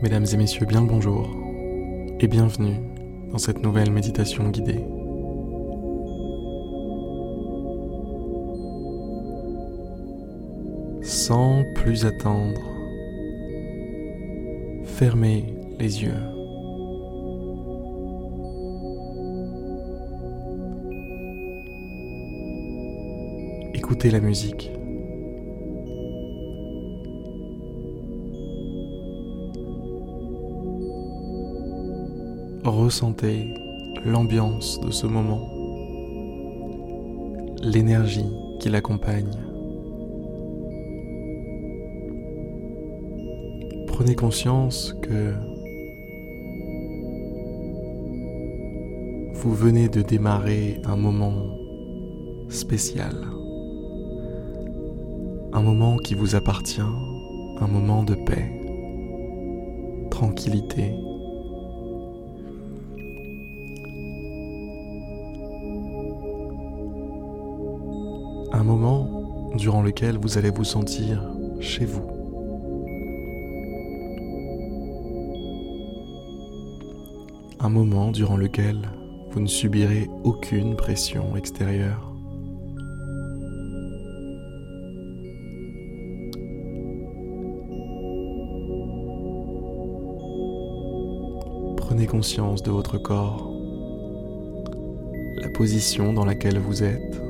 Mesdames et messieurs, bien le bonjour et bienvenue dans cette nouvelle méditation guidée. Sans plus attendre, fermez les yeux. Écoutez la musique. Ressentez l'ambiance de ce moment, l'énergie qui l'accompagne. Prenez conscience que vous venez de démarrer un moment spécial, un moment qui vous appartient, un moment de paix, tranquillité moment durant lequel vous allez vous sentir chez vous. Un moment durant lequel vous ne subirez aucune pression extérieure. Prenez conscience de votre corps, la position dans laquelle vous êtes.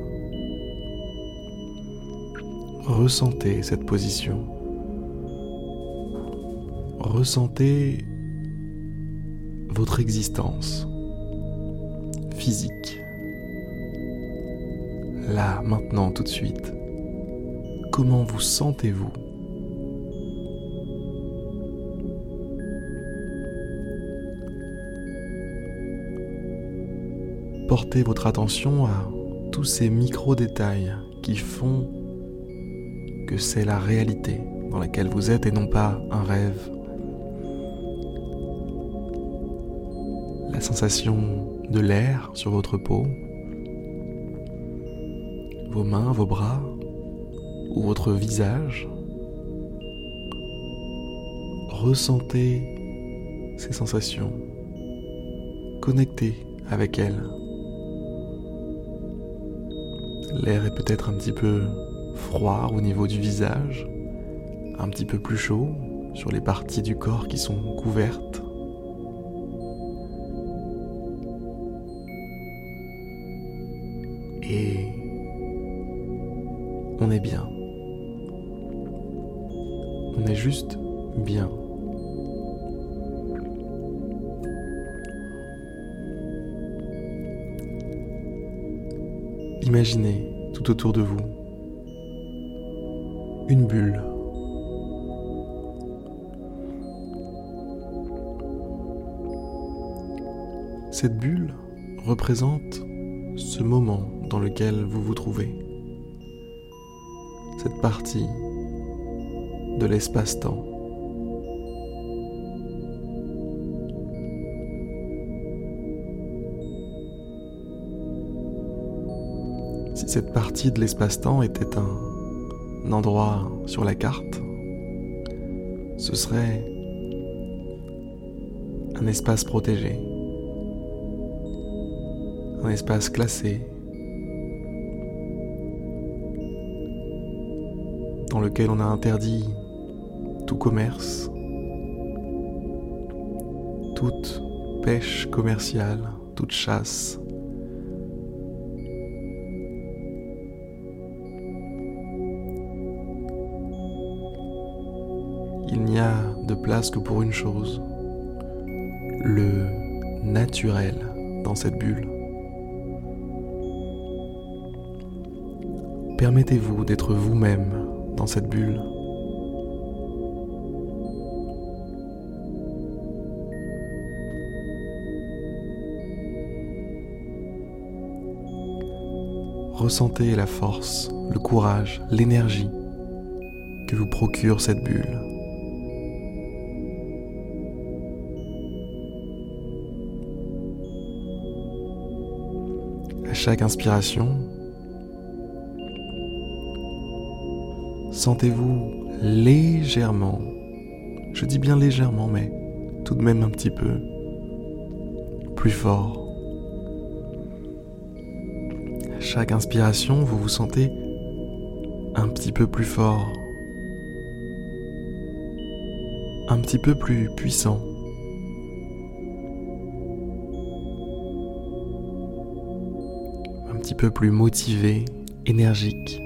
Ressentez cette position. Ressentez votre existence physique. Là, maintenant, tout de suite. Comment vous sentez-vous? Portez votre attention à tous ces micro-détails qui font que c'est la réalité dans laquelle vous êtes et non pas un rêve. La sensation de l'air sur votre peau, vos mains, vos bras ou votre visage. Ressentez ces sensations. Connectez avec elles. L'air est peut-être un petit peu froid au niveau du visage, un petit peu plus chaud sur les parties du corps qui sont couvertes. Et on est bien. On est juste bien. Imaginez tout autour de vous une bulle. Cette bulle représente ce moment dans lequel vous vous trouvez, cette partie de l'espace-temps. Si cette partie de l'espace-temps était un endroit sur la carte, ce serait un espace protégé, un espace classé, dans lequel on a interdit tout commerce, toute pêche commerciale, toute chasse, que pour une chose, le naturel dans cette bulle. Permettez-vous d'être vous-même dans cette bulle. Ressentez la force, le courage, l'énergie que vous procure cette bulle. Chaque inspiration, sentez-vous légèrement, je dis bien légèrement, mais tout de même un petit peu plus fort. Chaque inspiration, vous vous sentez un petit peu plus fort, un petit peu plus puissant. Peu plus motivé, énergique.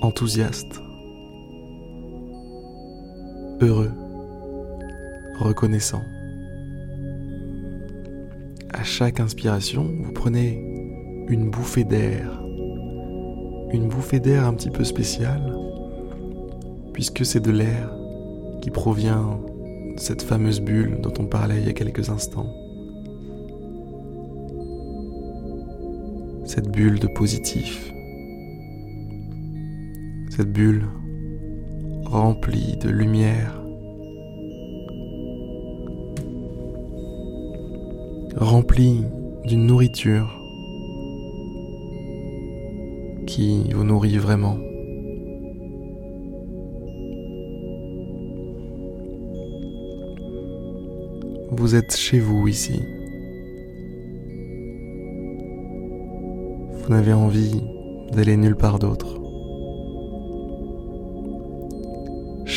enthousiaste, heureux, reconnaissant. À chaque inspiration, vous prenez une bouffée d'air, une bouffée d'air un petit peu spéciale, puisque c'est de l'air qui provient de cette fameuse bulle dont on parlait il y a quelques instants. Cette bulle de positif, cette bulle remplie de lumière, remplie d'une nourriture qui vous nourrit vraiment. Vous êtes chez vous ici. Vous n'avez envie d'aller nulle part d'autre.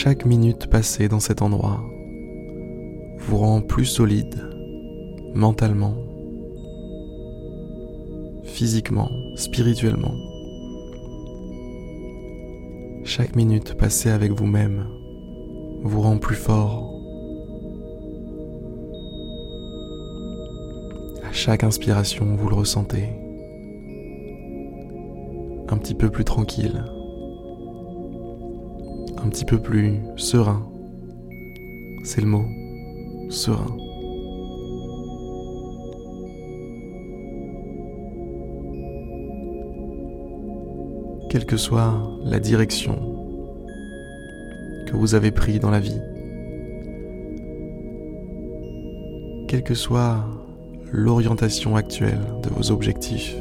chaque minute passée dans cet endroit vous rend plus solide mentalement, physiquement, spirituellement. Chaque minute passée avec vous-même vous rend plus fort. Chaque inspiration, vous le ressentez. Un petit peu plus tranquille un petit peu plus serein. C'est le mot, serein. Quelle que soit la direction que vous avez prise dans la vie, quelle que soit l'orientation actuelle de vos objectifs,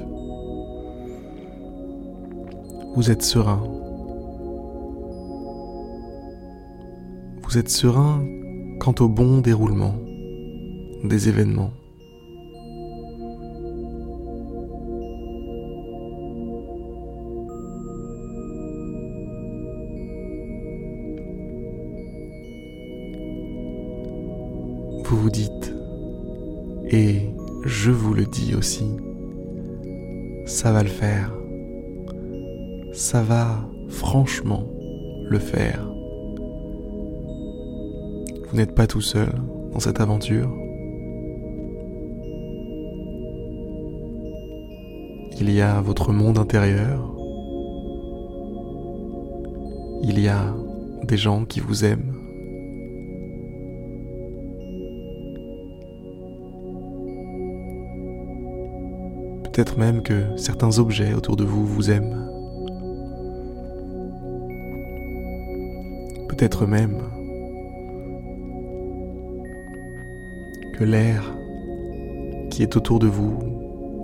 vous êtes serein vous êtes serein quant au bon déroulement des événements. Vous vous dites, et je vous le dis aussi, ça va le faire. Ça va franchement le faire. Vous n'êtes pas tout seul dans cette aventure. Il y a votre monde intérieur. Il y a des gens qui vous aiment. Peut-être même que certains objets autour de vous vous aiment. Peut-être même que l'air qui est autour de vous,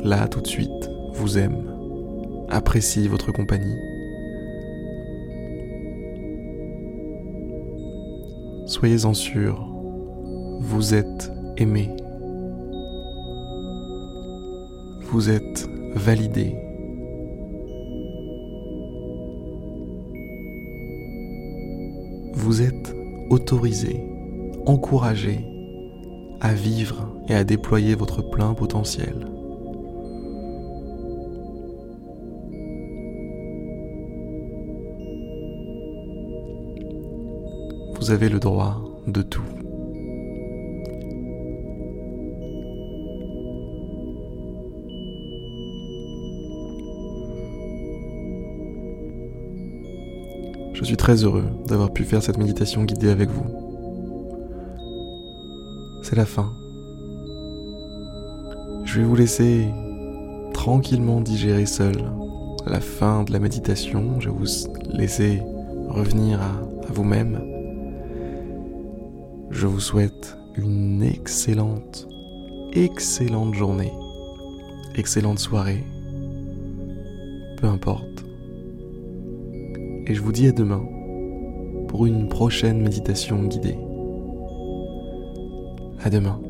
là tout de suite, vous aime, apprécie votre compagnie. Soyez-en sûr, vous êtes aimé. Vous êtes validé. Vous êtes autorisé, encouragé à vivre et à déployer votre plein potentiel. Vous avez le droit de tout. Je suis très heureux d'avoir pu faire cette méditation guidée avec vous c'est la fin. Je vais vous laisser tranquillement digérer seul la fin de la méditation. Je vais vous laisser revenir à, vous-même. Je vous souhaite une excellente, excellente journée excellente soirée, peu importe. Et je vous dis à demain pour une prochaine méditation guidée. À demain.